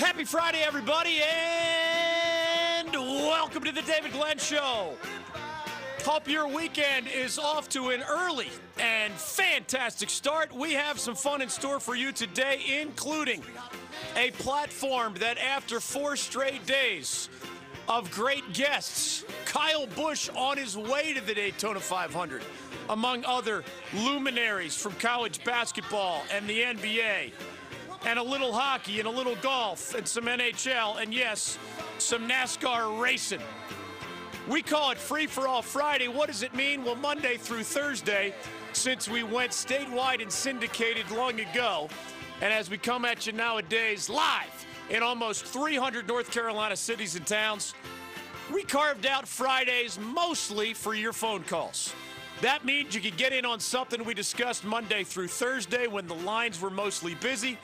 Happy Friday, everybody, and welcome to the David Glenn Show. Hope your weekend is off to an early and fantastic start. We have some fun in store for you today, including a platform that, after four straight days of great guests, Kyle Busch on his way to the Daytona 500, among other luminaries from college basketball and the NBA and a little hockey and a little golf and some NHL and yes, some NASCAR racing. We call it Free for All Friday. What does it mean? Well, Monday through Thursday, since we went statewide and syndicated long ago, and as we come at you nowadays live in almost 300 North Carolina cities and towns, we carved out Fridays mostly for your phone calls. That means you could get in on something we discussed Monday through Thursday when the lines were mostly busy.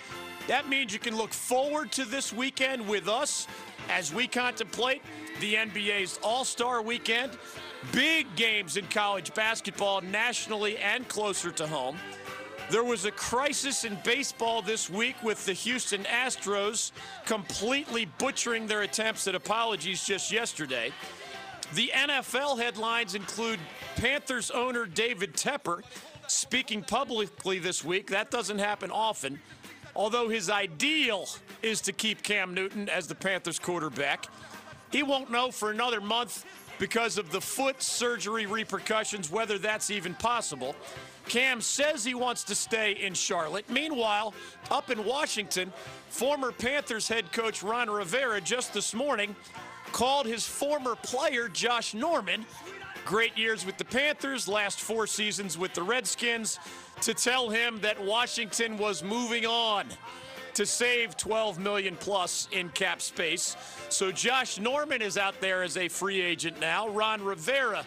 That means you can look forward to this weekend with us as we contemplate the NBA's All Star weekend. Big games in college basketball nationally and closer to home. There was a crisis in baseball this week with the Houston Astros completely butchering their attempts at apologies just yesterday. The NFL headlines include Panthers owner David Tepper speaking publicly this week. That doesn't happen often although his ideal is to keep Cam Newton as the Panthers quarterback. He won't know for another month because of the foot surgery repercussions whether that's even possible. Cam says he wants to stay in Charlotte. Meanwhile, up in Washington, former Panthers head coach Ron Rivera just this morning called his former player Josh Norman, great years with the Panthers, last four seasons with the Redskins, to tell him that Washington was moving on to save 12 million plus in cap space. So Josh Norman is out there as a free agent now. Ron Rivera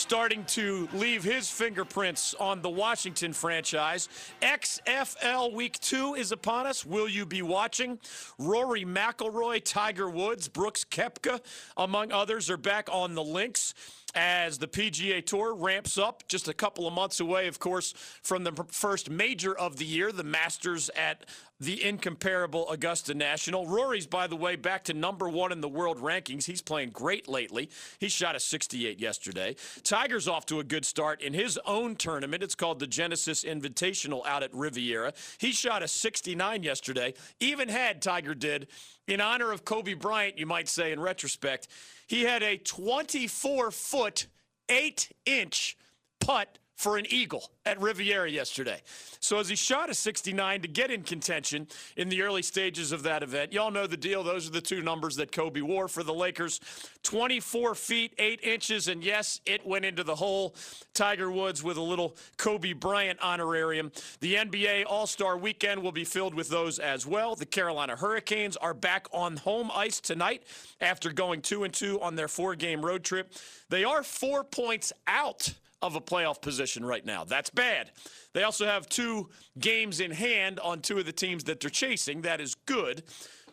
starting to leave his fingerprints on the Washington franchise. XFL Week 2 is upon us. Will you be watching? Rory McIlroy, Tiger Woods, Brooks Koepka, among others, are back on the links as the PGA Tour ramps up, just a couple of months away, of course, from the first major of the year, the Masters at the incomparable Augusta National. Rory's, by the way, back to number one in the world rankings. He's playing great lately. He shot a 68 yesterday. Tiger's off to a good start in his own tournament. It's called the Genesis Invitational out at Riviera. He shot a 69 yesterday. Even had Tiger did, in honor of Kobe Bryant, you might say in retrospect, he had a 24 foot, 8 inch putt for an eagle at Riviera yesterday. So as he shot a 69 to get in contention in the early stages of that event, y'all know the deal. Those are the two numbers that Kobe wore for the Lakers 24 feet, 8 inches, and yes, it went into the hole. Tiger Woods with a little Kobe Bryant honorarium. The NBA All Star weekend will be filled with those as well. The Carolina Hurricanes are back on home ice tonight after going 2 and 2 on their four game road trip. They are four points out of a playoff position right now. That's bad. They also have two games in hand on two of the teams that they're chasing. That is good.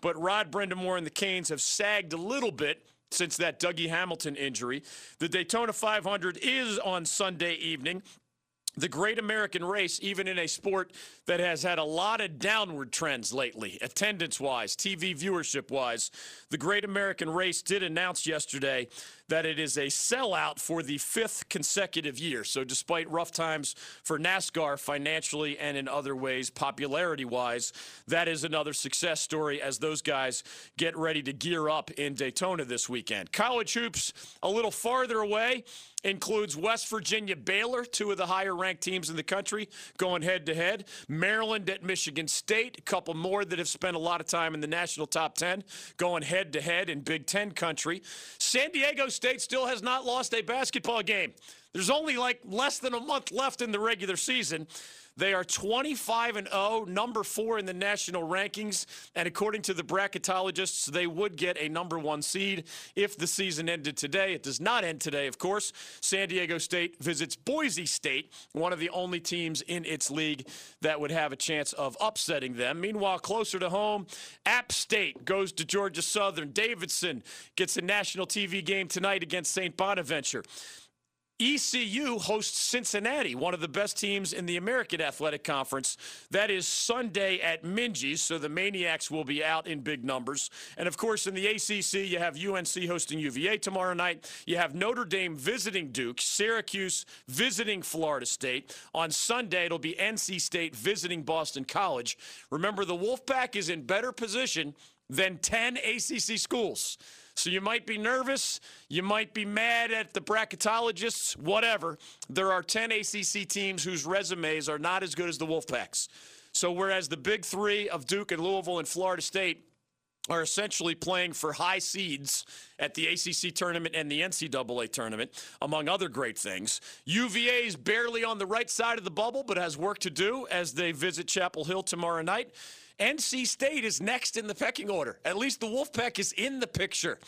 But Rod Brind'Amour and the Canes have sagged a little bit since that Dougie Hamilton injury. The Daytona 500 is on Sunday evening the great American race, even in a sport that has had a lot of downward trends lately, attendance wise, TV viewership wise. The great American race did announce yesterday that it is a sellout for the fifth consecutive year. So, despite rough times for NASCAR financially and in other ways, popularity wise, that is another success story as those guys get ready to gear up in Daytona this weekend. College hoops a little farther away includes West Virginia Baylor, two of the higher ranked teams in the country, going head to head. Maryland at Michigan State, a couple more that have spent a lot of time in the national top 10, going head to head in Big Ten country. San Diego State still has not lost a basketball game. There's only like less than a month left in the regular season. They are 25 and 0, number four in the national rankings. And according to the bracketologists, they would get a number one seed if the season ended today. It does not end today, of course. San Diego State visits Boise State, one of the only teams in its league that would have a chance of upsetting them. Meanwhile, closer to home, App State goes to Georgia Southern. Davidson gets a national TV game tonight against St. Bonaventure. ECU hosts Cincinnati, one of the best teams in the American Athletic Conference. That is Sunday at Minges, so the Maniacs will be out in big numbers. And of course, in the ACC, you have UNC hosting UVA tomorrow night. You have Notre Dame visiting Duke, Syracuse visiting Florida State. On Sunday, it'll be NC State visiting Boston College. Remember, the Wolfpack is in better position than 10 ACC schools. So you might be nervous, you might be mad at the bracketologists, whatever. There are 10 ACC teams whose resumes are not as good as the Wolfpacks. So whereas the big three of Duke and Louisville and Florida State are essentially playing for high seeds at the ACC tournament and the NCAA tournament, among other great things. UVA is barely on the right side of the bubble, but has work to do as they visit Chapel Hill tomorrow night. NC State is next in the pecking order. At least the Wolfpack is in the picture.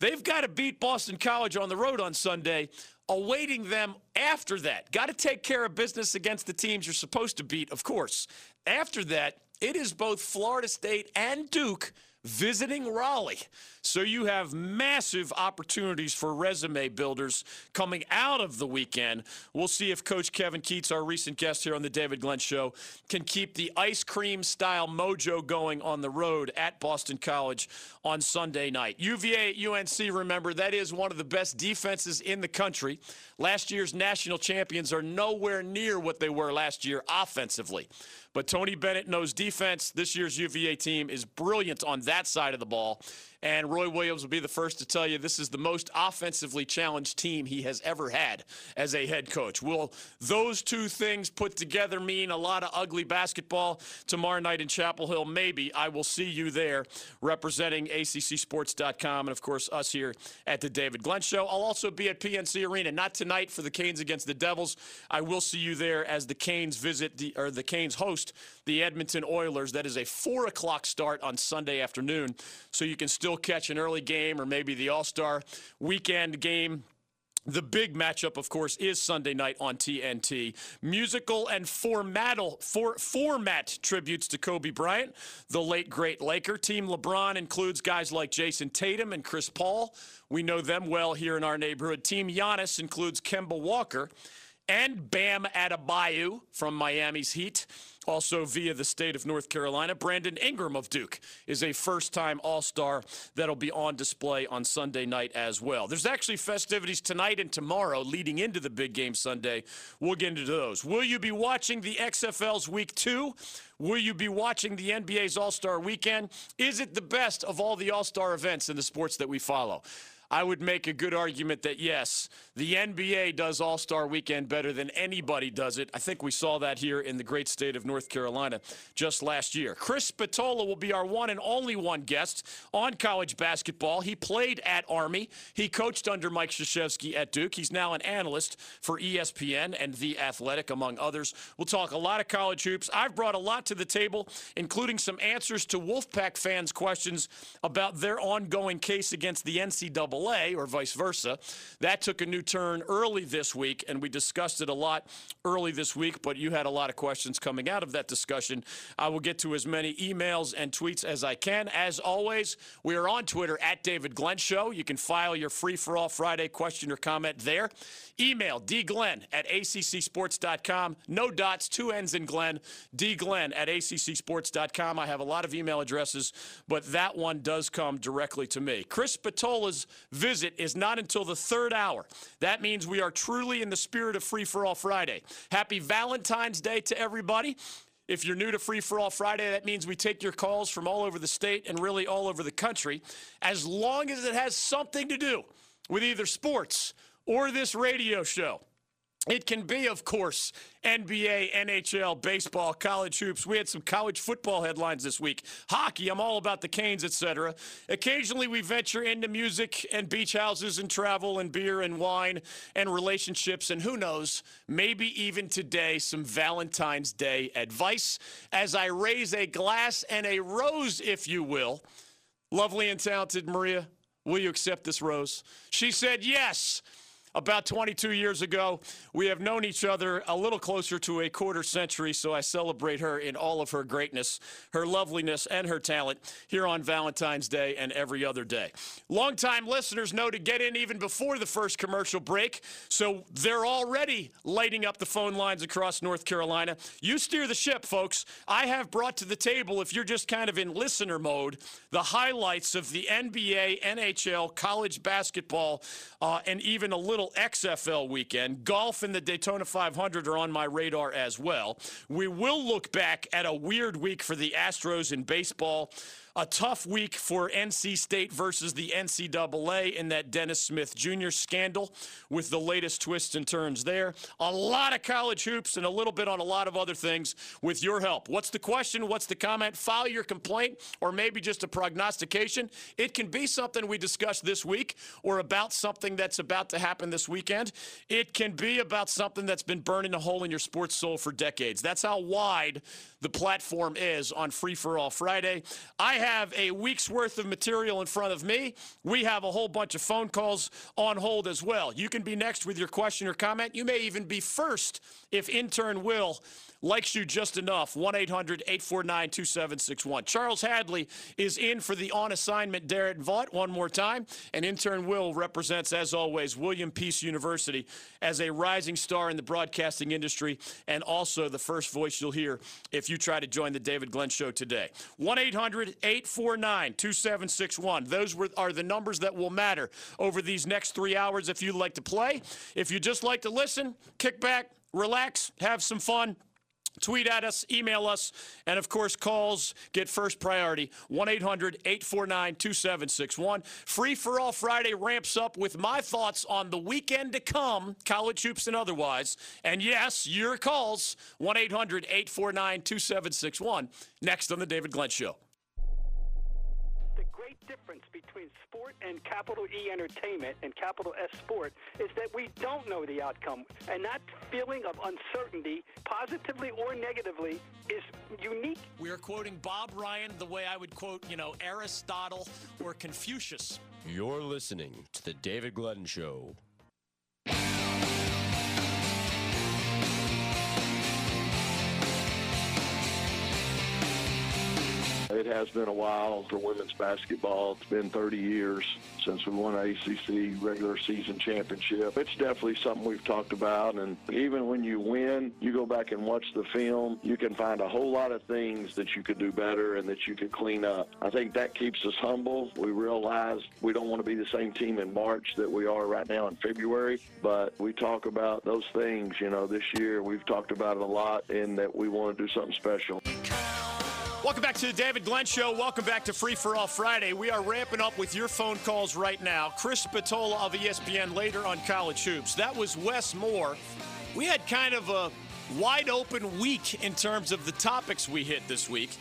They've got to beat Boston College on the road on Sunday. Awaiting them after that. Got to take care of business against the teams you're supposed to beat, of course. After that, it is both Florida State and Duke visiting Raleigh. So you have massive opportunities for resume builders coming out of the weekend. We'll see if Coach Kevin Keatts, our recent guest here on the David Glenn Show, can keep the ice cream style mojo going on the road at Boston College on Sunday night. UVA at UNC, remember, that is one of the best defenses in the country. Last year's national champions are nowhere near what they were last year offensively. But Tony Bennett knows defense. This year's UVA team is brilliant on that side of the ball. And Roy Williams will be the first to tell you this is the most offensively challenged team he has ever had as a head coach. Will those two things put together mean a lot of ugly basketball tomorrow night in Chapel Hill? Maybe. I will see you there representing ACCSports.com and, of course, us here at the David Glenn Show. I'll also be at PNC Arena, not tonight for the Canes against the Devils. I will see you there as the Canes visit the, or the Canes host the Edmonton Oilers. That is a 4 o'clock start on Sunday afternoon, so you can still catch an early game or maybe the All Star weekend game. The big matchup, of course, is Sunday night on TNT. Musical and formatal, for, format tributes to Kobe Bryant, the late great Laker. Team LeBron includes guys like Jayson Tatum and Chris Paul. We know them well here in our neighborhood. Team Giannis includes Kemba Walker and Bam Adebayo from Miami's Heat. Also, via the state of North Carolina, Brandon Ingram of Duke is a first time All Star that'll be on display on Sunday night as well. There's actually festivities tonight and tomorrow leading into the big game Sunday. We'll get into those. Will you be watching the XFL's week two? Will you be watching the NBA's All Star weekend? Is it the best of all the All Star events in the sports that we follow? I would make a good argument that yes, the NBA does All Star Weekend better than anybody does it. I think we saw that here in the great state of North Carolina just last year. Chris Spatola will be our one and only one guest on college basketball. He played at Army. He coached under Mike Krzyzewski at Duke. He's now an analyst for ESPN and The Athletic, among others. We'll talk a lot of college hoops. I've brought a lot to the table, including some answers to Wolfpack fans' questions about their ongoing case against the NCAA or vice versa. That took a new turn early this week, and we discussed it a lot early this week, but you had a lot of questions coming out of that discussion. I will get to as many emails and tweets as I can. As always, we are on Twitter at David Glenn Show. You can file your free for all Friday question or comment there. Email dglenn at accsports.com. No dots, two N's in Glenn. dglenn at accsports.com. I have a lot of email addresses, but that one does come directly to me. Chris Spatola's visit is not until the third hour. That means we are truly in the spirit of Free for All Friday. Happy Valentine's Day to everybody. If you're new to Free for All Friday, that means we take your calls from all over the state and really all over the country, as long as it has something to do with either sports or this radio show. It can be, of course, NBA, NHL, baseball, college hoops. We had some college football headlines this week. Hockey, I'm all about the Canes, etc. Occasionally, we venture into music and beach houses and travel and beer and wine and relationships and who knows, maybe even today, some Valentine's Day advice as I raise a glass and a rose, if you will. Lovely and talented Maria, will you accept this rose? She said yes. About 22 years ago. We have known each other a little closer to a quarter century, so I celebrate her in all of her greatness, her loveliness, and her talent here on Valentine's Day and every other day. Longtime listeners know to get in even before the first commercial break, so they're already lighting up the phone lines across North Carolina. You steer the ship, folks. I have brought to the table, if you're just kind of in listener mode, the highlights of the NBA, NHL, college basketball, uh, and even a little XFL weekend. Golf and the Daytona 500 are on my radar as well. We will look back at a weird week for the Astros in baseball a tough week for NC State versus the NCAA in that Dennis Smith Jr. scandal with the latest twists and turns there. A lot of college hoops and a little bit on a lot of other things with your help. What's the question? What's the comment? File your complaint or maybe just a prognostication. It can be something we discussed this week or about something that's about to happen this weekend. It can be about something that's been burning a hole in your sports soul for decades. That's how wide the platform is on Free for All Friday. I have a week's worth of material in front of me. We have a whole bunch of phone calls on hold as well. You can be next with your question or comment. You may even be first if intern Will likes you just enough. 1 800 849 2761. Charles Hadley is in for the on assignment Darren Vaught one more time. And intern Will represents, as always, William Peace University as a rising star in the broadcasting industry and also the first voice you'll hear if you try to join the David Glenn Show today. 1 800 849 2761. Those are the numbers that will matter over these next three hours if you'd like to play. If you just like to listen, kick back, relax, have some fun. Tweet at us, email us, and of course, calls get first priority 1 800 849 2761. Free for All Friday ramps up with my thoughts on the weekend to come, college hoops and otherwise. And yes, your calls 1 800 849 2761. Next on The David Glenn Show difference between sport and capital E entertainment and capital S sport is that we don't know the outcome. And that feeling of uncertainty, positively or negatively, is unique. We are quoting Bob Ryan the way I would quote, you know, Aristotle or Confucius. You're listening to The David Glenn Show. It has been a while for women's basketball. It's been 30 years since we won an ACC regular season championship. It's definitely something we've talked about. And even when you win, you go back and watch the film, you can find a whole lot of things that you could do better and that you could clean up. I think that keeps us humble. We realize we don't want to be the same team in March that we are right now in February, but we talk about those things. You know, this year we've talked about it a lot and that we want to do something special. Welcome back to the David Glenn Show. Welcome back to Free for All Friday. We are ramping up with your phone calls right now. Chris Spatola of ESPN later on College Hoops. That was Wes Moore. We had kind of a wide open week in terms of the topics we hit this week.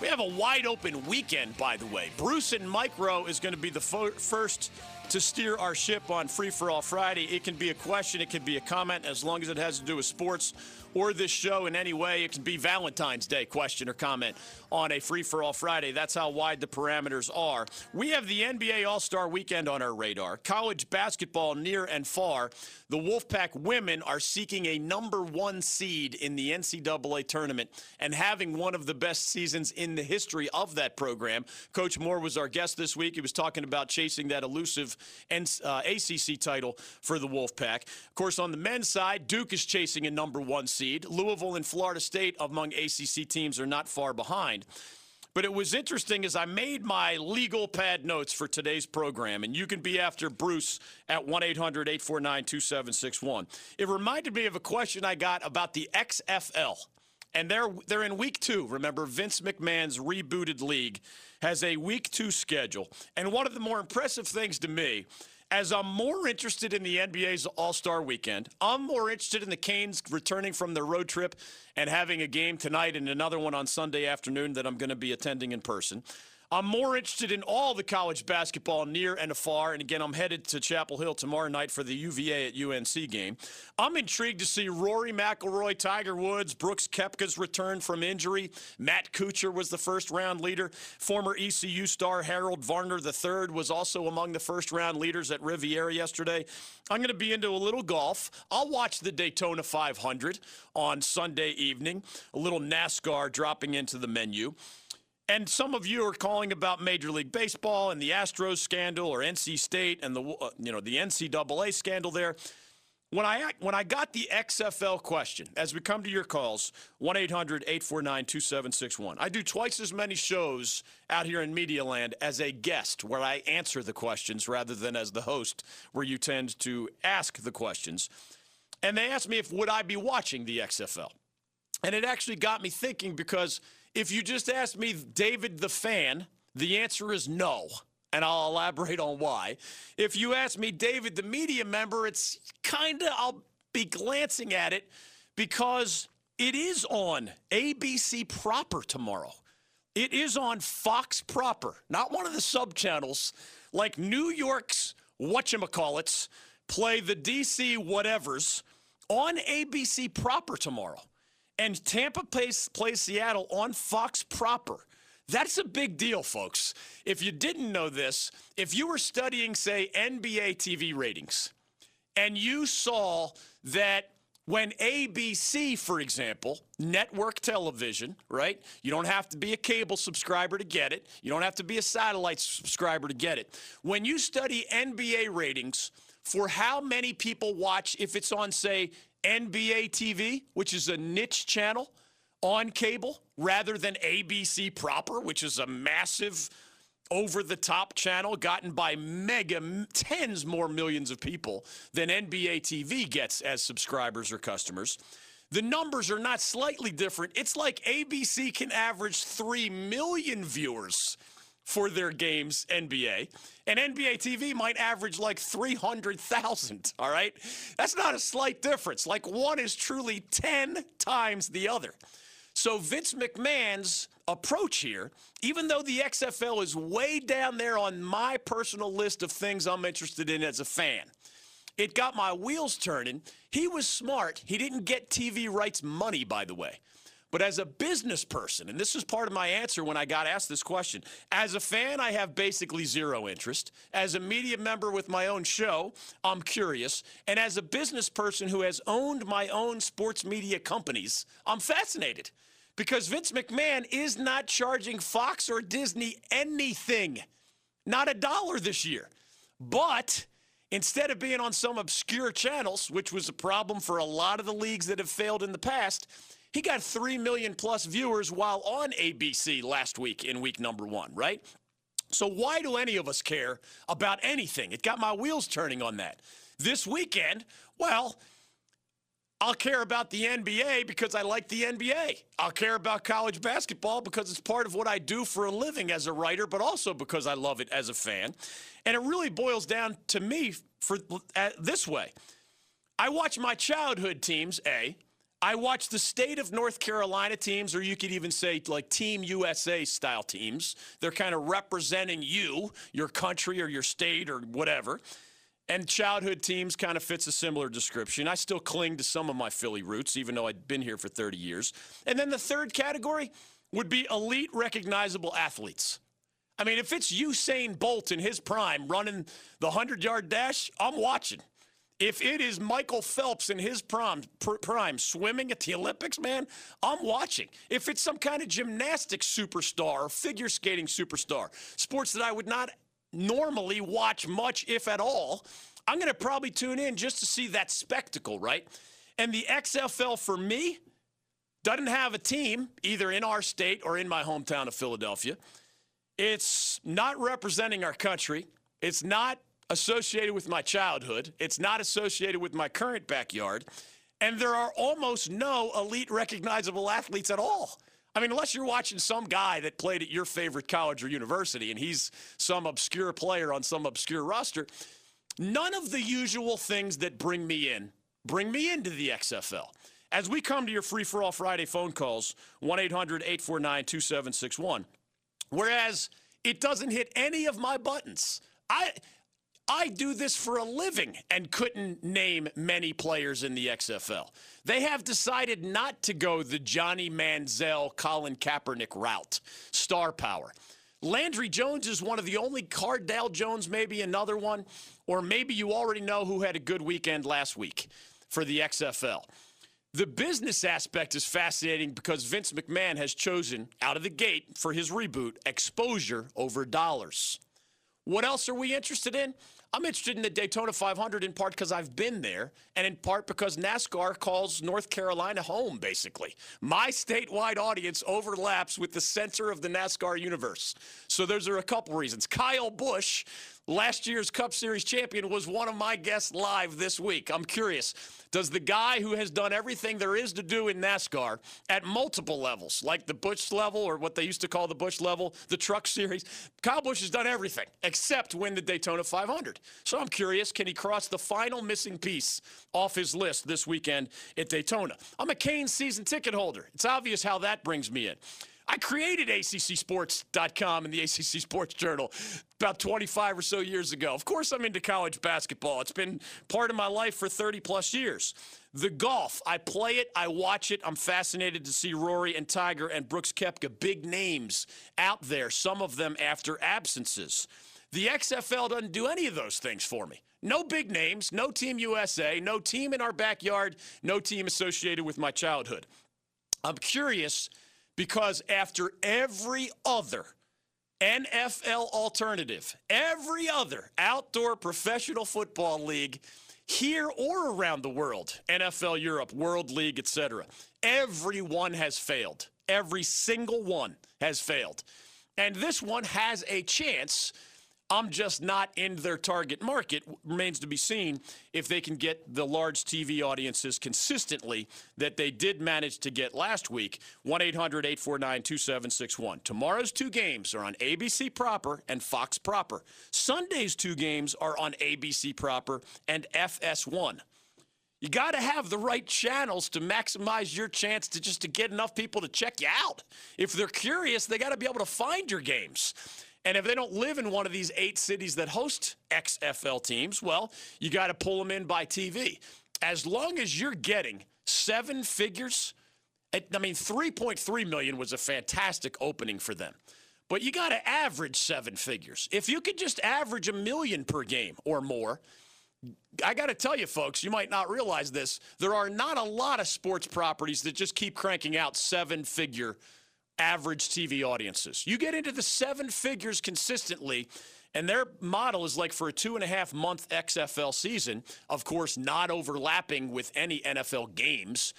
We have a wide open weekend, by the way. Bruce and Mike Rowe is going to be the fo- first to steer our ship on Free for All Friday. It can be a question, it can be a comment, as long as it has to do with sports or this show in any way. It can be Valentine's Day question or comment on a free for all Friday. That's how wide the parameters are. We have the NBA All Star weekend on our radar, college basketball near and far. The Wolfpack women are seeking a number one seed in the NCAA tournament and having one of the best seasons in the history of that program. Coach Moore was our guest this week. He was talking about chasing that elusive uh, ACC title for the Wolfpack. Of course, on the men's side, Duke is chasing a number one seed seed. Louisville and Florida State among ACC teams are not far behind. But it was interesting as I made my legal pad notes for today's program, and you can be after Bruce at 1 800 849 2761. It reminded me of a question I got about the XFL. And they're, they're in week two. Remember, Vince McMahon's rebooted league has a week two schedule. And one of the more impressive things to me as I'm more interested in the NBA's All Star weekend, I'm more interested in the Canes returning from their road trip and having a game tonight and another one on Sunday afternoon that I'm going to be attending in person. I'm more interested in all the college basketball near and afar. And again, I'm headed to Chapel Hill tomorrow night for the UVA at UNC game. I'm intrigued to see Rory McIlroy, Tiger Woods, Brooks Koepka's return from injury. Matt Kuchar was the first round leader. Former ECU star Harold Varner III was also among the first round leaders at Riviera yesterday. I'm going to be into a little golf. I'll watch the Daytona 500 on Sunday evening. A little NASCAR dropping into the menu. And some of you are calling about Major League Baseball and the Astros scandal or NC State and the uh, you know the NCAA scandal there. When I when I got the XFL question, as we come to your calls, 1-800-849-2761. I do twice as many shows out here in Media Land as a guest where I answer the questions rather than as the host where you tend to ask the questions. And they asked me if would I be watching the XFL. And it actually got me thinking because if you just ask me, David the fan, the answer is no. And I'll elaborate on why. If you ask me, David the media member, it's kind of, I'll be glancing at it because it is on ABC proper tomorrow. It is on Fox proper, not one of the sub channels like New York's whatchamacallits play the DC whatevers on ABC proper tomorrow and Tampa plays, plays Seattle on Fox proper. That's a big deal, folks. If you didn't know this, if you were studying, say, NBA TV ratings, and you saw that when ABC, for example, network television, right? You don't have to be a cable subscriber to get it. You don't have to be a satellite subscriber to get it. When you study NBA ratings for how many people watch, if it's on, say, NBA TV, which is a niche channel on cable, rather than ABC proper, which is a massive over the top channel gotten by mega tens more millions of people than NBA TV gets as subscribers or customers. The numbers are not slightly different. It's like ABC can average 3 million viewers for their games, NBA. And NBA TV might average like 300,000, all right? That's not a slight difference. Like one is truly 10 times the other. So Vince McMahon's approach here, even though the XFL is way down there on my personal list of things I'm interested in as a fan, it got my wheels turning. He was smart. He didn't get TV rights money, by the way. But as a business person, and this is part of my answer when I got asked this question, as a fan, I have basically zero interest. As a media member with my own show, I'm curious. And as a business person who has owned my own sports media companies, I'm fascinated because Vince McMahon is not charging Fox or Disney anything, not a dollar this year. But instead of being on some obscure channels, which was a problem for a lot of the leagues that have failed in the past, he got 3 million plus viewers while on ABC last week in week number one, right? So why do any of us care about anything? It got my wheels turning on that. This weekend, well, I'll care about the NBA because I like the NBA. I'll care about college basketball because it's part of what I do for a living as a writer, but also because I love it as a fan. And it really boils down to me for uh, this way. I watch my childhood teams, A, I watch the state of North Carolina teams, or you could even say like Team USA style teams. They're kind of representing you, your country, or your state, or whatever. And childhood teams kind of fits a similar description. I still cling to some of my Philly roots, even though I'd been here for 30 years. And then the third category would be elite recognizable athletes. I mean, if it's Usain Bolt in his prime running the 100 yard dash, I'm watching. If it is Michael Phelps in his prime, prime swimming at the Olympics, man, I'm watching. If it's some kind of gymnastics superstar or figure skating superstar, sports that I would not normally watch much, if at all, I'm going to probably tune in just to see that spectacle, right? And the XFL for me doesn't have a team either in our state or in my hometown of Philadelphia. It's not representing our country. It's not associated with my childhood. It's not associated with my current backyard. And there are almost no elite recognizable athletes at all. I mean, unless you're watching some guy that played at your favorite college or university and he's some obscure player on some obscure roster, none of the usual things that bring me in bring me into the XFL. As we come to your free for all Friday phone calls, 1 800 849 2761. Whereas It doesn't hit any of my buttons. I I do this for a living and couldn't name many players in the XFL. They have decided not to go the Johnny Manziel, Colin Kaepernick route, star power. Landry Jones is one of the only, Cardale Jones, maybe another one, or maybe you already know who had a good weekend last week for the XFL. The business aspect is fascinating because Vince McMahon has chosen out of the gate for his reboot exposure over dollars. What else are we interested in? I'm interested in the Daytona 500 in part because I've been there, and in part because NASCAR calls North Carolina home, basically. My statewide audience overlaps with the center of the NASCAR universe. So those are a couple reasons. Kyle Busch last year's Cup Series champion, was one of my guests live this week. I'm curious. Does the guy who has done everything there is to do in NASCAR at multiple levels, like the Busch level or what they used to call the Busch level, the Truck Series, Kyle Busch has done everything except win the Daytona 500. So I'm curious, can he cross the final missing piece off his list this weekend at Daytona? I'm a Cane season ticket holder. It's obvious how that brings me in. I created ACCSports.com and the ACC Sports Journal about 25 or so years ago. Of course, I'm into college basketball. It's been part of my life for 30 plus years. The golf, I play it, I watch it. I'm fascinated to see Rory and Tiger and Brooks Koepka, big names out there, some of them after absences. The XFL doesn't do any of those things for me. No big names, no Team USA, no team in our backyard, no team associated with my childhood. I'm curious because after every other NFL alternative, every other outdoor professional football league here or around the world, NFL Europe, World League, etc., everyone has failed. Every single one has failed. And this one has a chance I'm just not in their target market. Remains to be seen if they can get the large TV audiences consistently that they did manage to get last week. 1 800 849 2761. Tomorrow's two games are on ABC proper and Fox proper. Sunday's two games are on ABC proper and FS1. You got to have the right channels to maximize your chance to just to get enough people to check you out. If they're curious, they got to be able to find your games. And if they don't live in one of these eight cities that host XFL teams, well, you got to pull them in by TV. As long as you're getting seven figures, I mean, 3.3 million was a fantastic opening for them. But you got to average seven figures. If you could just average a million per game or more, I got to tell you, folks, you might not realize this. There are not a lot of sports properties that just keep cranking out seven figure average TV audiences. You get into the seven figures consistently, and their model is like for a two and a half month XFL season, of course, not overlapping with any NFL games.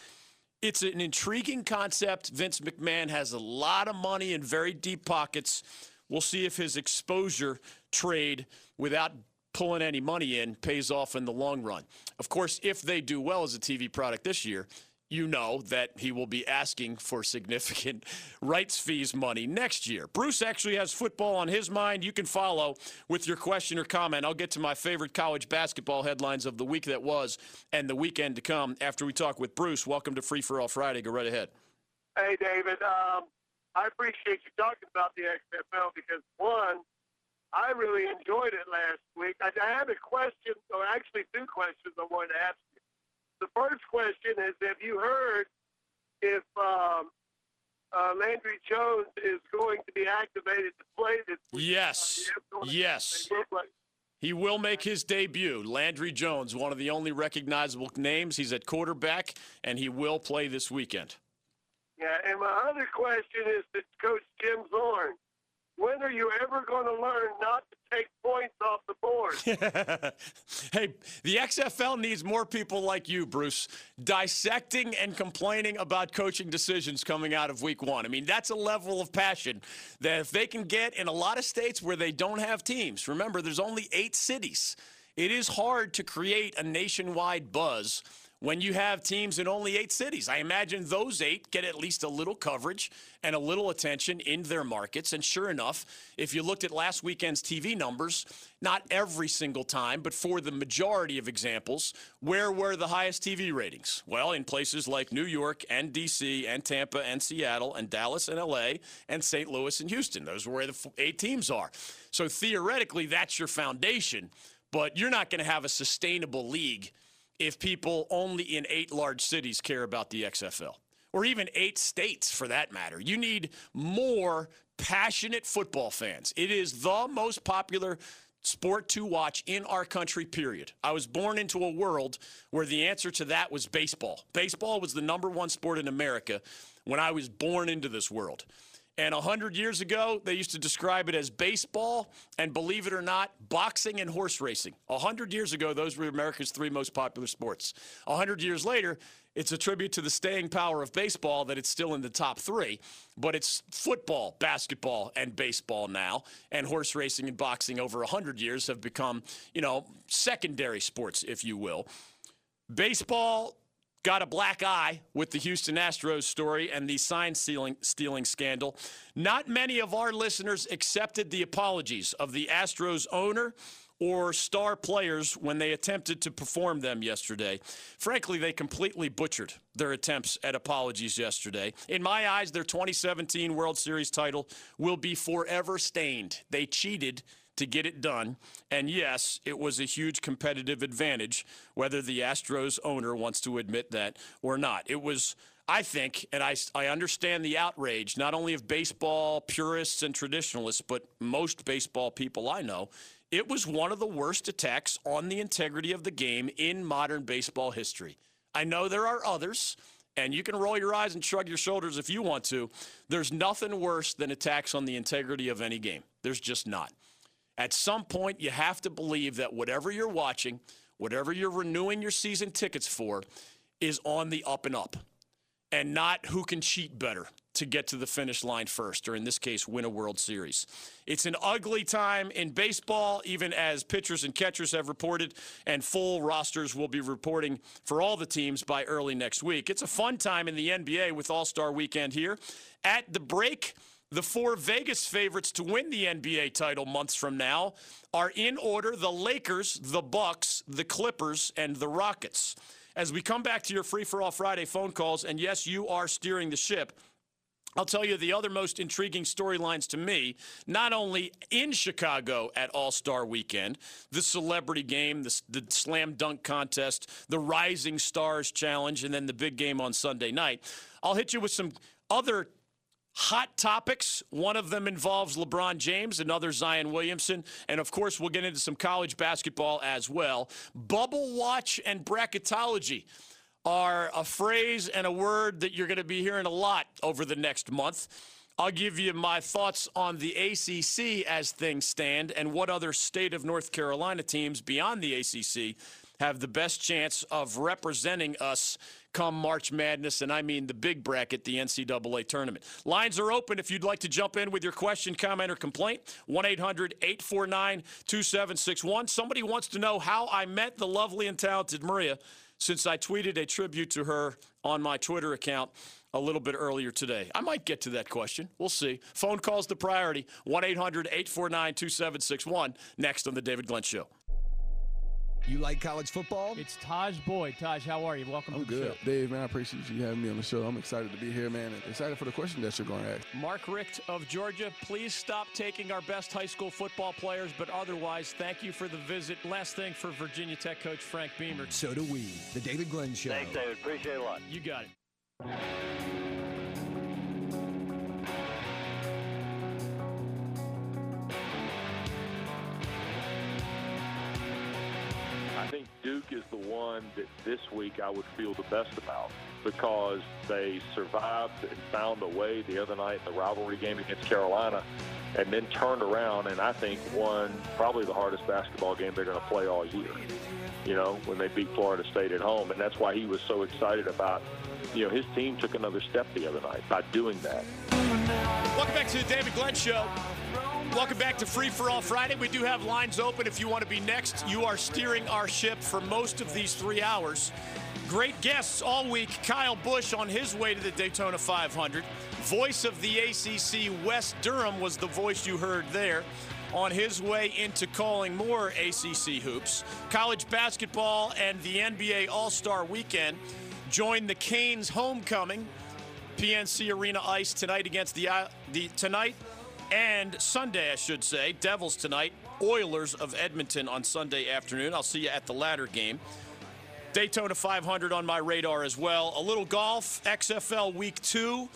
It's an intriguing concept. Vince McMahon has a lot of money in very deep pockets. We'll see if his exposure trade without pulling any money in pays off in the long run. Of course, if they do well as a TV product this year, you know that he will be asking for significant rights fees money next year. Bruce actually has football on his mind. You can follow with your question or comment. I'll get to my favorite college basketball headlines of the week that was and the weekend to come after we talk with Bruce. Welcome to Free for All Friday. Go right ahead. Hey, David. Um, I appreciate you talking about the XFL because, one, I really enjoyed it last week. I, I have a question, or actually two questions I wanted to ask the first question is Have you heard if um, uh, Landry Jones is going to be activated to play this week? Yes. Uh, yes. He will make his debut. Landry Jones, one of the only recognizable names. He's at quarterback, and he will play this weekend. Yeah, and my other question is to Coach Jim Zorn when are you ever going to learn not to take points off the board? hey, the XFL needs more people like you, Bruce, dissecting and complaining about coaching decisions coming out of week one. I mean, that's a level of passion that if they can get in a lot of states where they don't have teams, remember, there's only eight cities. It is hard to create a nationwide buzz when you have teams in only eight cities. I imagine those eight get at least a little coverage and a little attention in their markets. And sure enough, if you looked at last weekend's TV numbers, not every single time, but for the majority of examples, where were the highest TV ratings? Well, in places like New York and D.C. and Tampa and Seattle and Dallas and L.A. and St. Louis and Houston. Those are where the eight teams are. So theoretically, that's your foundation, but you're not going to have a sustainable league if people only in eight large cities care about the XFL, or even eight states for that matter. You need more passionate football fans. It is the most popular sport to watch in our country, period. I was born into a world where the answer to that was baseball. Baseball was the number one sport in America when I was born into this world. And 100 years ago, they used to describe it as baseball and, believe it or not, boxing and horse racing. 100 years ago, those were America's three most popular sports. 100 years later, it's a tribute to the staying power of baseball that it's still in the top three, but it's football, basketball, and baseball now. And horse racing and boxing over 100 years have become, you know, secondary sports, if you will. Baseball got a black eye with the Houston Astros story and the sign stealing, scandal. Not many of our listeners accepted the apologies of the Astros owner or star players when they attempted to perform them yesterday. Frankly, they completely butchered their attempts at apologies yesterday. In my eyes, their 2017 World Series title will be forever stained. They cheated to get it done. And yes, it was a huge competitive advantage, whether the Astros owner wants to admit that or not. It was. I think, and I, I understand the outrage, not only of baseball purists and traditionalists, but most baseball people I know. It was one of the worst attacks on the integrity of the game in modern baseball history. I know there are others, and you can roll your eyes and shrug your shoulders if you want to. There's nothing worse than attacks on the integrity of any game. There's just not. At some point, you have to believe that whatever you're watching, whatever you're renewing your season tickets for, is on the up and up, and not who can cheat better to get to the finish line first, or in this case, win a World Series. It's an ugly time in baseball, even as pitchers and catchers have reported, and full rosters will be reporting for all the teams by early next week. It's a fun time in the NBA with All Star Weekend here. At the break, the four Vegas favorites to win the NBA title months from now are in order the Lakers, the Bucks, the Clippers, and the Rockets. As we come back to your free for all Friday phone calls, and yes, you are steering the ship. I'll tell you the other most intriguing storylines to me, not only in Chicago at All Star Weekend, the celebrity game, the, the, slam dunk contest, the Rising Stars Challenge, and then the big game on Sunday night. I'll hit you with some other hot topics. One of them involves LeBron James, another Zion Williamson, and of course, we'll get into some college basketball as well. Bubble watch and bracketology are a phrase and a word that you're going to be hearing a lot over the next month. I'll give you my thoughts on the ACC as things stand and what other state of North Carolina teams beyond the ACC have the best chance of representing us come March Madness, and I mean the big bracket, the NCAA tournament. Lines are open if you'd like to jump in with your question, comment, or complaint. 1 800 849 2761. Somebody wants to know how I met the lovely and talented Maria since I tweeted a tribute to her on my Twitter account a little bit earlier today. I might get to that question. We'll see. Phone calls the priority 1 800 849 2761. Next on The David Glenn Show. You like college football? It's Tajh Boyd. Tajh, how are you? Welcome to the show. I'm to the good. show. Dave, man, I appreciate you having me on the show. I'm excited to be here, man, and excited for the question that you're going to ask. Mark Richt of Georgia, please stop taking our best high school football players, but otherwise, thank you for the visit. Last thing for Virginia Tech coach Frank Beamer. So do we. The David Glenn Show. Thanks, David. Appreciate it a lot. You got it. One that this week I would feel the best about because they survived and found a way the other night in the rivalry game against Carolina and then turned around and I think won probably the hardest basketball game they're going to play all year, you know, when they beat Florida State at home. And that's why he was so excited about, you know, his team took another step the other night by doing that. Welcome back to the David Glenn Show. Welcome back to Free for All Friday. We do have lines open if you want to be next. You are steering our ship for most of these three hours. Great guests all week. Kyle Busch on his way to the Daytona 500. Voice of the ACC, Wes Durham, was the voice you heard there on his way into calling more ACC hoops. College basketball and the NBA All Star weekend join the Canes homecoming. PNC Arena Ice tonight against the, uh, the tonight and Sunday, I should say. Devils tonight. Oilers of Edmonton on Sunday afternoon. I'll see you at the latter game. Daytona 500 on my radar as well. A little golf, XFL Week 2.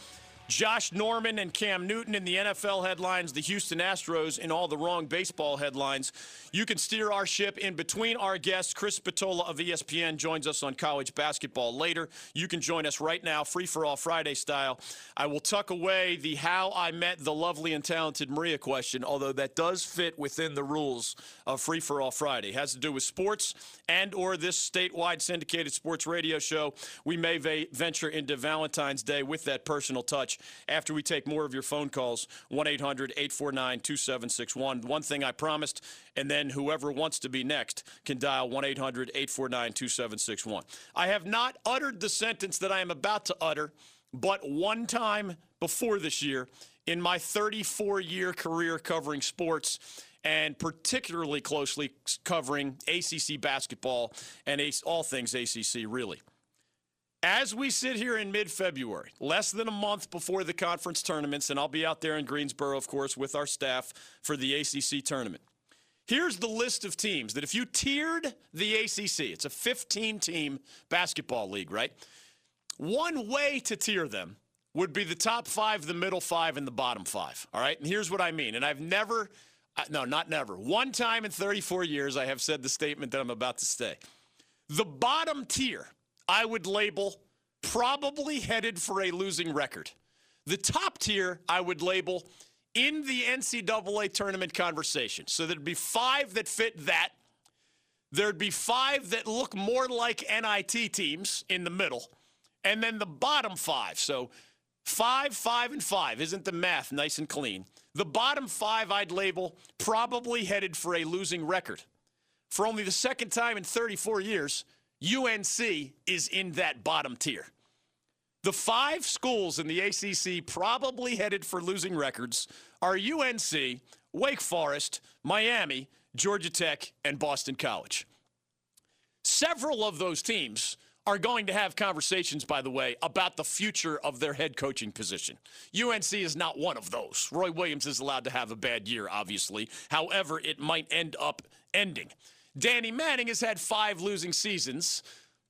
Josh Norman and Cam Newton in the NFL headlines, the Houston Astros in all the wrong baseball headlines. You can steer our ship in between our guests. Chris Spatola of ESPN joins us on college basketball later. You can join us right now, free for all Friday style. I will tuck away the how I met the lovely and talented Maria question, although that does fit within the rules of free for all Friday. It has to do with sports and or this statewide syndicated sports radio show. We may venture into Valentine's Day with that personal touch after we take more of your phone calls 1-800-849-2761 one thing i promised and then whoever wants to be next can dial 1-800-849-2761 i have not uttered the sentence that i am about to utter but one time before this year in my 34 year career covering sports and particularly closely covering ACC basketball and all things ACC, really. As we sit here in mid February, less than a month before the conference tournaments, and I'll be out there in Greensboro, of course, with our staff for the ACC tournament. Here's the list of teams that if you tiered the ACC, it's a 15 team basketball league, right? One way to tier them would be the top five, the middle five, and the bottom five. All right. And here's what I mean. And I've never uh, no, not never. One time in 34 years, I have said the statement that I'm about to say. The bottom tier, I would label probably headed for a losing record. The top tier, I would label in the NCAA tournament conversation. So there'd be five that fit that. There'd be five that look more like NIT teams in the middle. And then the bottom five. So five, five, and five. Isn't the math nice and clean? The bottom five I'd label probably headed for a losing record. For only the second time in 34 years, UNC is in that bottom tier. The five schools in the ACC probably headed for losing records are UNC, Wake Forest, Miami, Georgia Tech, and Boston College. Several of those teams are going to have conversations, by the way, about the future of their head coaching position. UNC is not one of those. Roy Williams is allowed to have a bad year, obviously. However, it might end up ending. Danny Manning has had five losing seasons,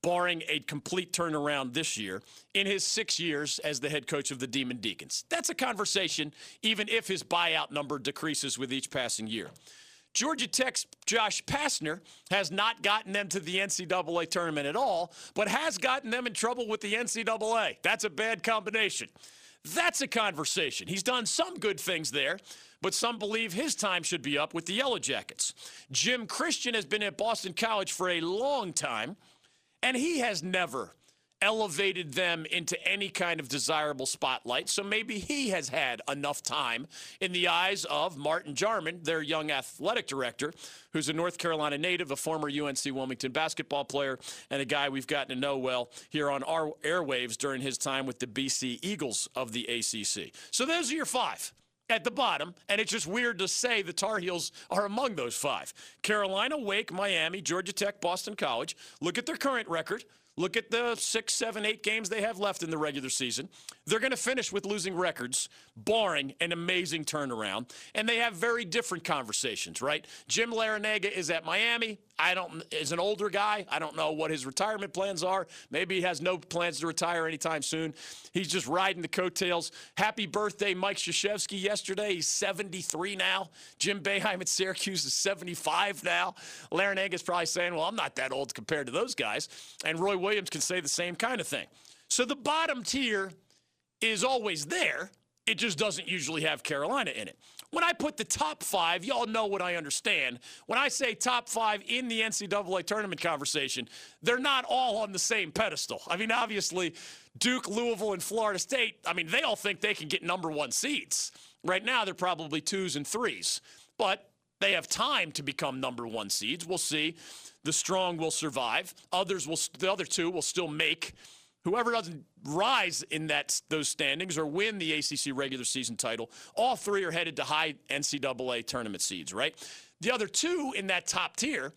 barring a complete turnaround this year, in his six years as the head coach of the Demon Deacons. That's a conversation, even if his buyout number decreases with each passing year. Georgia Tech's Josh Pastner has not gotten them to the NCAA tournament at all, but has gotten them in trouble with the NCAA. That's a bad combination. That's a conversation. He's done some good things there, but some believe his time should be up with the Yellow Jackets. Jim Christian has been at Boston College for a long time, and he has never elevated them into any kind of desirable spotlight. So maybe he has had enough time in the eyes of Martin Jarmond, their young athletic director, who's a North Carolina native, a former UNC Wilmington basketball player, and a guy we've gotten to know well here on our airwaves during his time with the BC Eagles of the ACC. So those are your five at the bottom, and it's just weird to say the Tar Heels are among those five. Carolina, Wake, Miami, Georgia Tech, Boston College. Look at their current record. Look at the six, seven, eight games they have left in the regular season. They're going to finish with losing records, barring an amazing turnaround. And they have very different conversations, right? Jim Larrañaga is at Miami. I don't is an older guy. I don't know what his retirement plans are. Maybe he has no plans to retire anytime soon. He's just riding the coattails. Happy birthday, Mike Krzyzewski yesterday. He's 73 now. Jim Boeheim at Syracuse is 75 now. Larrañaga is probably saying, "Well, I'm not that old compared to those guys." And Roy Williams can say the same kind of thing. So the bottom tier is always there. It just doesn't usually have Carolina in it. When I put the top five, y'all know what I understand. When I say top five in the NCAA tournament conversation, they're not all on the same pedestal. I mean, obviously, Duke, Louisville, and Florida State, I mean, they all think they can get number one seeds. Right now, they're probably twos and threes. But They have time to become number one seeds. We'll see. The strong will survive. Others will. The other two will still make. Whoever doesn't rise in that those standings or win the ACC regular season title, all three are headed to high NCAA tournament seeds. Right. The other two in that top tier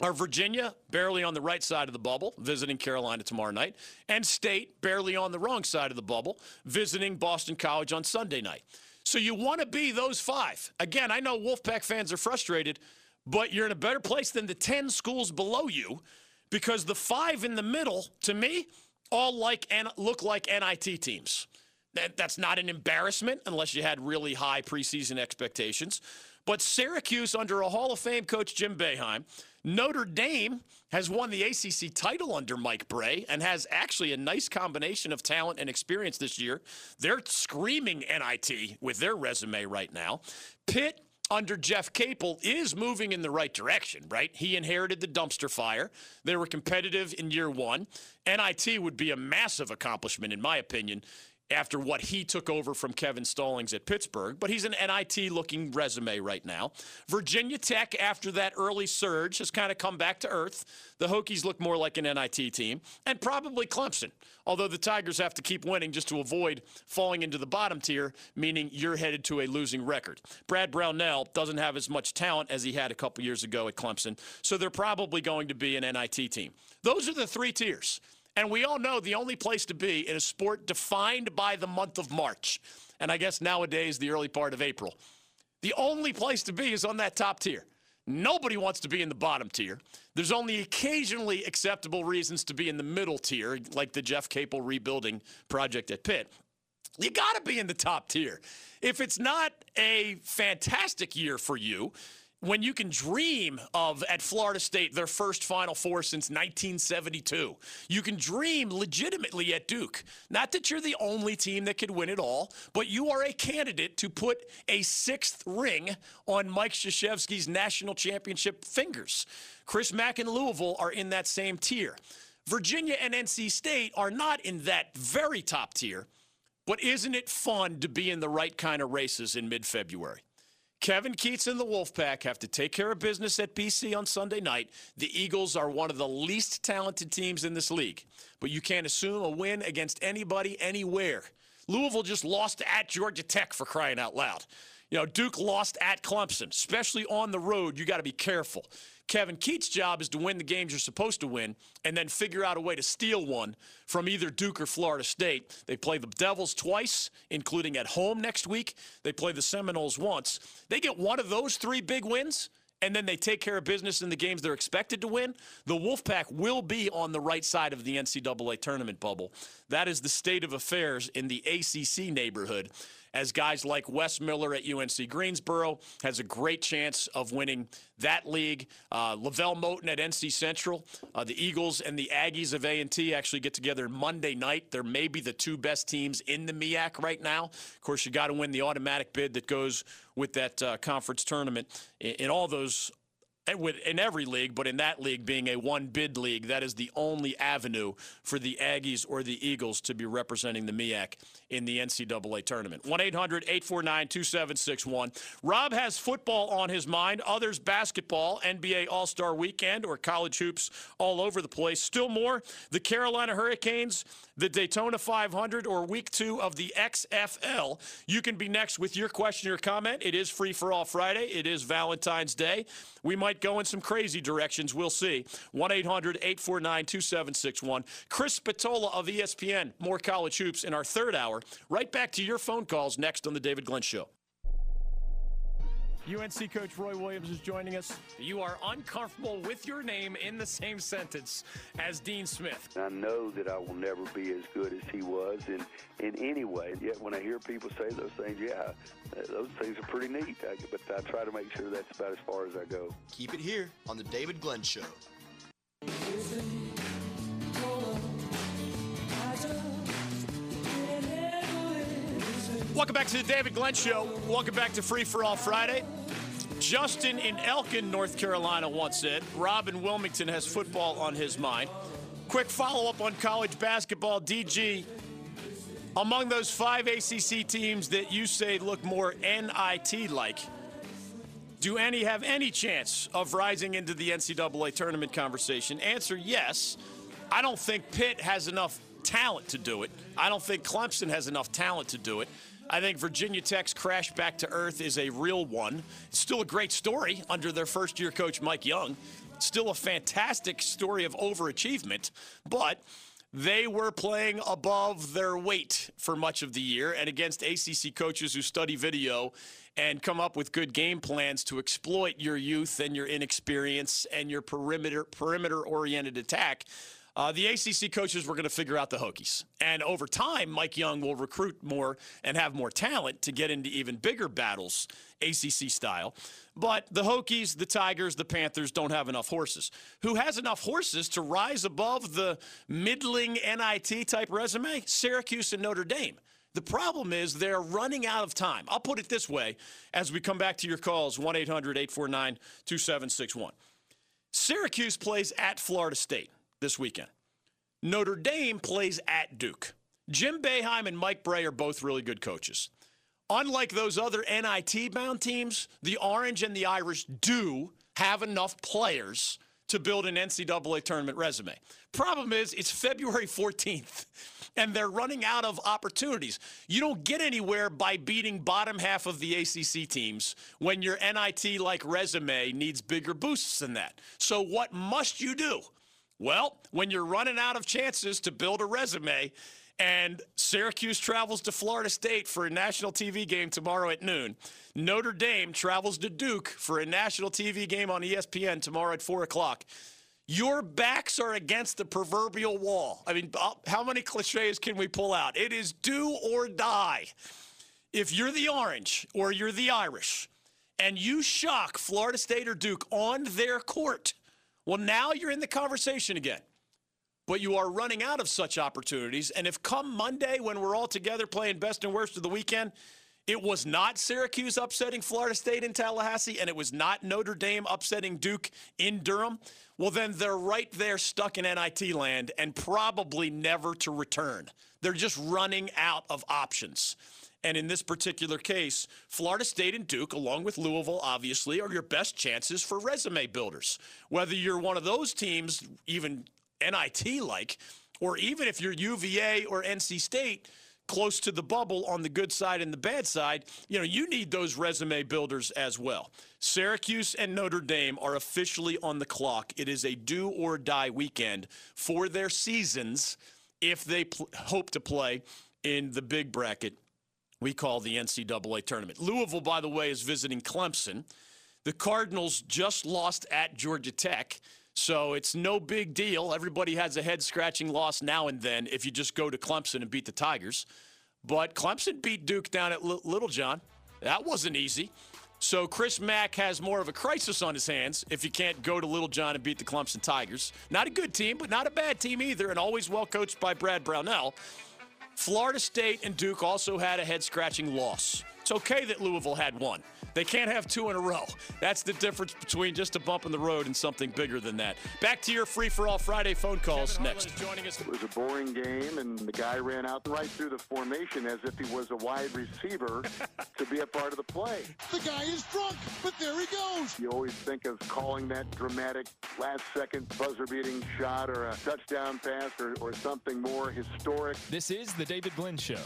are Virginia, barely on the right side of the bubble, visiting Carolina tomorrow night, and State, barely on the wrong side of the bubble, visiting Boston College on Sunday night. So you want to be those five. Again, I know Wolfpack fans are frustrated, but you're in a better place than the 10 schools below you because the five in the middle, to me, all like and look like NIT teams. That, that's not an embarrassment unless you had really high preseason expectations. But Syracuse, under a Hall of Fame coach, Jim Boeheim, Notre Dame has won the ACC title under Mike Brey and has actually a nice combination of talent and experience this year. They're screaming NIT with their resume right now. Pitt under Jeff Capel is moving in the right direction, right? He inherited the dumpster fire. They were competitive in year one. NIT would be a massive accomplishment, in my opinion, after what he took over from Kevin Stallings at Pittsburgh, but he's an NIT looking resume right now. Virginia Tech, after that early surge, has kind of come back to earth. The Hokies look more like an NIT team, and probably Clemson, although the Tigers have to keep winning just to avoid falling into the bottom tier, meaning you're headed to a losing record. Brad Brownell doesn't have as much talent as he had a couple years ago at Clemson, so they're probably going to be an NIT team. Those are the three tiers. And we all know the only place to be in a sport defined by the month of March, and I guess nowadays the early part of April, the only place to be is on that top tier. Nobody wants to be in the bottom tier. There's only occasionally acceptable reasons to be in the middle tier, like the Jeff Capel rebuilding project at Pitt. You got to be in the top tier. If it's not a fantastic year for you, when you can dream of at Florida State their first Final Four since 1972. You can dream legitimately at Duke. Not that you're the only team that could win it all, but you are a candidate to put a sixth ring on Mike Krzyzewski's national championship fingers. Chris Mack and Louisville are in that same tier. Virginia and NC State are not in that very top tier, but isn't it fun to be in the right kind of races in mid February? Kevin Keatts and the Wolfpack have to take care of business at BC on Sunday night. The Eagles are one of the least talented teams in this league, but you can't assume a win against anybody anywhere. Louisville just lost at Georgia Tech for crying out loud. You know, Duke lost at Clemson, especially on the road. You got to be careful. Kevin Keatts' job is to win the games you're supposed to win and then figure out a way to steal one from either Duke or Florida State. They play the Devils twice, including at home next week. They play the Seminoles once. They get one of those three big wins, and then they take care of business in the games they're expected to win, the Wolfpack will be on the right side of the NCAA tournament bubble. That is the state of affairs in the ACC neighborhood as guys like Wes Miller at UNC Greensboro has a great chance of winning that league. Uh, LeVelle Moton at NC Central. Uh, the Eagles and the Aggies of A&T actually get together Monday night. They're maybe the two best teams in the MEAC right now. Of course, you got to win the automatic bid that goes with that uh, conference tournament. In, in all those Eh, in every league, but in that league being a one bid league, that is the only avenue for the Aggies or the Eagles to be representing the MEAC in the NCAA tournament. 1 800 849 2761. Rob has football on his mind, others basketball, NBA All Star weekend, or college hoops all over the place. Still more, the Carolina Hurricanes, the Daytona 500, or week two of the XFL. You can be next with your question or comment. It is free for all Friday, it is Valentine's Day. We might go in some crazy directions. We'll see. 1 800 849 2761. Chris Spatola of ESPN, more college hoops in our third hour. Right back to your phone calls next on The David Glenn Show. UNC coach Roy Williams is joining us. You are uncomfortable with your name in the same sentence as Dean Smith. I know that I will never be as good as he was in, in any way. Yet when I hear people say those things, yeah, those things are pretty neat. I, but I try to make sure that's about as far as I go. Keep it here on The David Glenn Show. Welcome back to the David Glenn Show. Welcome back to Free for All Friday. Justin in Elkin, North Carolina once said, Robin Wilmington has football on his mind. Quick follow up on college basketball. DG, among those five ACC teams that you say look more NIT like, Do any have any chance of rising into the NCAA tournament conversation? Answer yes. I don't think Pitt has enough talent to do it. I don't think Clemson has enough talent to do it. I think Virginia Tech's crash back to earth is a real one. It's still a great story under their first year coach, Mike Young. Still a fantastic story of overachievement, but they were playing above their weight for much of the year and against ACC coaches who study video and come up with good game plans to exploit your youth and your inexperience and your perimeter perimeter oriented attack. Uh, the ACC coaches were going to figure out the Hokies. And over time, Mike Young will recruit more and have more talent to get into even bigger battles, ACC style. But the Hokies, the Tigers, the Panthers don't have enough horses. Who has enough horses to rise above the middling NIT type resume? Syracuse and Notre Dame. The problem is they're running out of time. I'll put it this way as we come back to your calls 1 800 849 2761. Syracuse plays at Florida State this weekend. Notre Dame plays at Duke. Jim Boeheim and Mike Brey are both really good coaches. Unlike those other NIT bound teams, the Orange and the Irish do have enough players to build an NCAA tournament resume. Problem is, it's February 14th, and they're running out of opportunities. You don't get anywhere by beating bottom half of the ACC teams when your NIT like resume needs bigger boosts than that. So, what must you do? Well, when you're running out of chances to build a resume, and Syracuse travels to Florida State for a national TV game tomorrow at noon. Notre Dame travels to Duke for a national TV game on ESPN tomorrow at 4 o'clock. Your backs are against the proverbial wall. I mean, uh, how many cliches can we pull out? It is do or die. If you're the Orange or you're the Irish and you shock Florida State or Duke on their court, well, now you're in the conversation again but you are running out of such opportunities. And if come Monday, when we're all together playing best and worst of the weekend, it was not Syracuse upsetting Florida State in Tallahassee, and it was not Notre Dame upsetting Duke in Durham, well, then they're right there stuck in NIT land and probably never to return. They're just running out of options. And in this particular case, Florida State and Duke, along with Louisville, obviously, are your best chances for resume builders. Whether you're one of those teams, even NIT like, or even if you're UVA or NC State close to the bubble on the good side and the bad side, you know, you need those resume builders as well. Syracuse and Notre Dame are officially on the clock. It is a do or die weekend for their seasons if they pl- hope to play in the big bracket we call the NCAA tournament. Louisville, by the way, is visiting Clemson. The Cardinals just lost at Georgia Tech. So it's no big deal. Everybody has a head scratching loss now and then if you just go to Clemson and beat the Tigers. But Clemson beat Duke down at L- Littlejohn. That wasn't easy. So Chris Mack has more of a crisis on his hands if he can't go to Littlejohn and beat the Clemson Tigers. Not a good team, but not a bad team either, and always well coached by Brad Brownell. Florida State and Duke also had a head scratching loss. It's okay that Louisville had one. They can't have two in a row. That's the difference between just a bump in the road and something bigger than that. Back to your free for all Friday phone calls next. Joining us. It was a boring game, and the guy ran out right through the formation as if he was a wide receiver to be a part of the play. The guy is drunk, but there he goes. You always think of calling that dramatic last second buzzer beating shot or a touchdown pass or, or something more historic. This is The David Glenn Show.